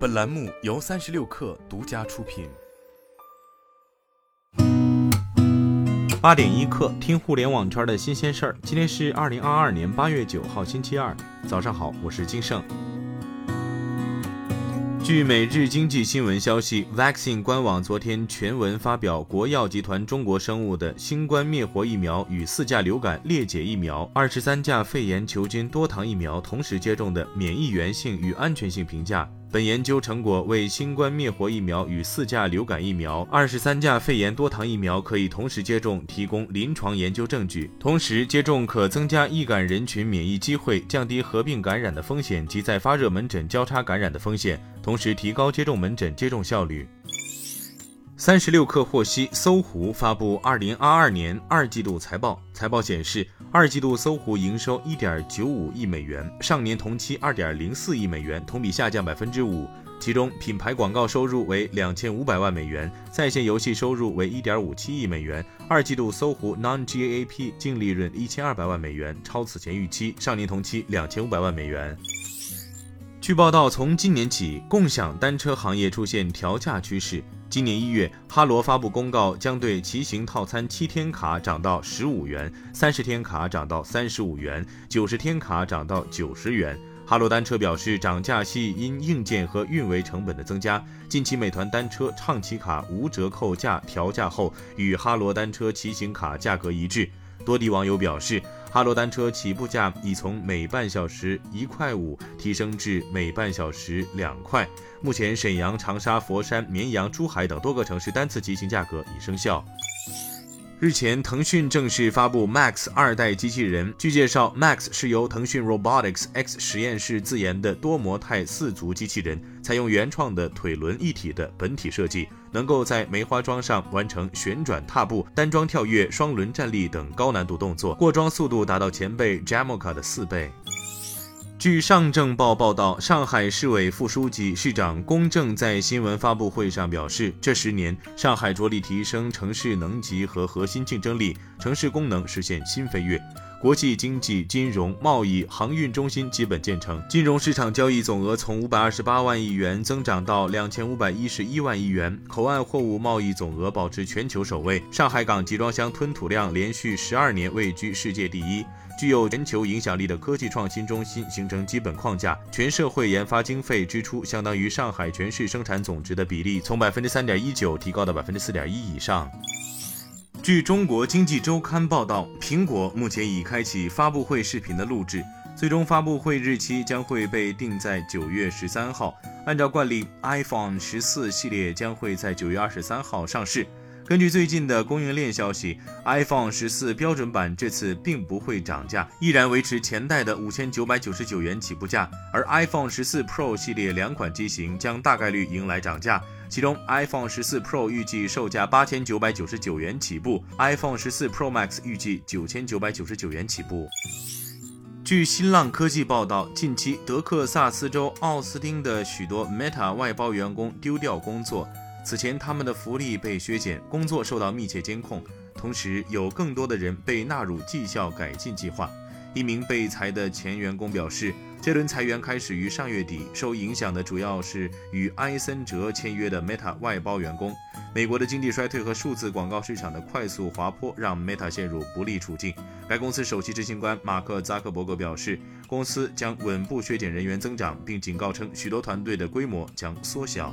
本栏目由三十六氪独家出品。八点一刻，听互联网圈的新鲜事儿。今天是二零二二年八月九号，星期二，早上好，我是金盛。据每日经济新闻消息，Vaccine 官网昨天全文发表国药集团中国生物的新冠灭活疫苗与四价流感裂解疫苗、二十三价肺炎球菌多糖疫苗同时接种的免疫原性与安全性评价。本研究成果为新冠灭活疫苗与四价流感疫苗、二十三价肺炎多糖疫苗可以同时接种提供临床研究证据。同时接种可增加易感人群免疫机会，降低合并感染的风险及在发热门诊交叉感染的风险，同时提高接种门诊接种效率。三十六氪获悉，搜狐发布二零二二年二季度财报。财报显示，二季度搜狐营收一点九五亿美元，上年同期二点零四亿美元，同比下降百分之五。其中，品牌广告收入为两千五百万美元，在线游戏收入为一点五七亿美元。二季度搜狐 Non-GAAP 净利润一千二百万美元，超此前预期，上年同期两千五百万美元。据报道，从今年起，共享单车行业出现调价趋势。今年一月，哈罗发布公告，将对骑行套餐七天卡涨到十五元，三十天卡涨到三十五元，九十天卡涨到九十元。哈罗单车表示，涨价系因硬件和运维成本的增加。近期，美团单车畅骑卡无折扣价调价后，与哈罗单车骑行卡价格一致。多地网友表示，哈罗单车起步价已从每半小时一块五提升至每半小时两块。目前，沈阳、长沙、佛山、绵阳、珠海等多个城市单次骑行价格已生效。日前，腾讯正式发布 Max 二代机器人。据介绍，Max 是由腾讯 Robotics X 实验室自研的多模态四足机器人，采用原创的腿轮一体的本体设计，能够在梅花桩上完成旋转踏步、单桩跳跃、双轮站立等高难度动作，过桩速度达到前辈 Jamoca 的四倍。据上证报报道，上海市委副书记、市长龚正在新闻发布会上表示，这十年，上海着力提升城市能级和核心竞争力，城市功能实现新飞跃。国际经济、金融、贸易、航运中心基本建成，金融市场交易总额从五百二十八万亿元增长到两千五百一十一万亿元，口岸货物贸易总额保持全球首位。上海港集装箱吞吐量连续十二年位居世界第一。具有全球影响力的科技创新中心形成基本框架，全社会研发经费支出相当于上海全市生产总值的比例从百分之三点一九提高到百分之四点一以上。据中国经济周刊报道，苹果目前已开启发布会视频的录制，最终发布会日期将会被定在九月十三号。按照惯例，iPhone 十四系列将会在九月二十三号上市。根据最近的供应链消息，iPhone 十四标准版这次并不会涨价，依然维持前代的五千九百九十九元起步价。而 iPhone 十四 Pro 系列两款机型将大概率迎来涨价，其中 iPhone 十四 Pro 预计售价八千九百九十九元起步，iPhone 十四 Pro Max 预计九千九百九十九元起步。据新浪科技报道，近期德克萨斯州奥斯汀的许多 Meta 外包员工丢掉工作。此前，他们的福利被削减，工作受到密切监控，同时有更多的人被纳入绩效改进计划。一名被裁的前员工表示，这轮裁员开始于上月底，受影响的主要是与埃森哲签约的 Meta 外包员工。美国的经济衰退和数字广告市场的快速滑坡让 Meta 陷入不利处境。该公司首席执行官马克·扎克伯格表示，公司将稳步削减人员增长，并警告称，许多团队的规模将缩小。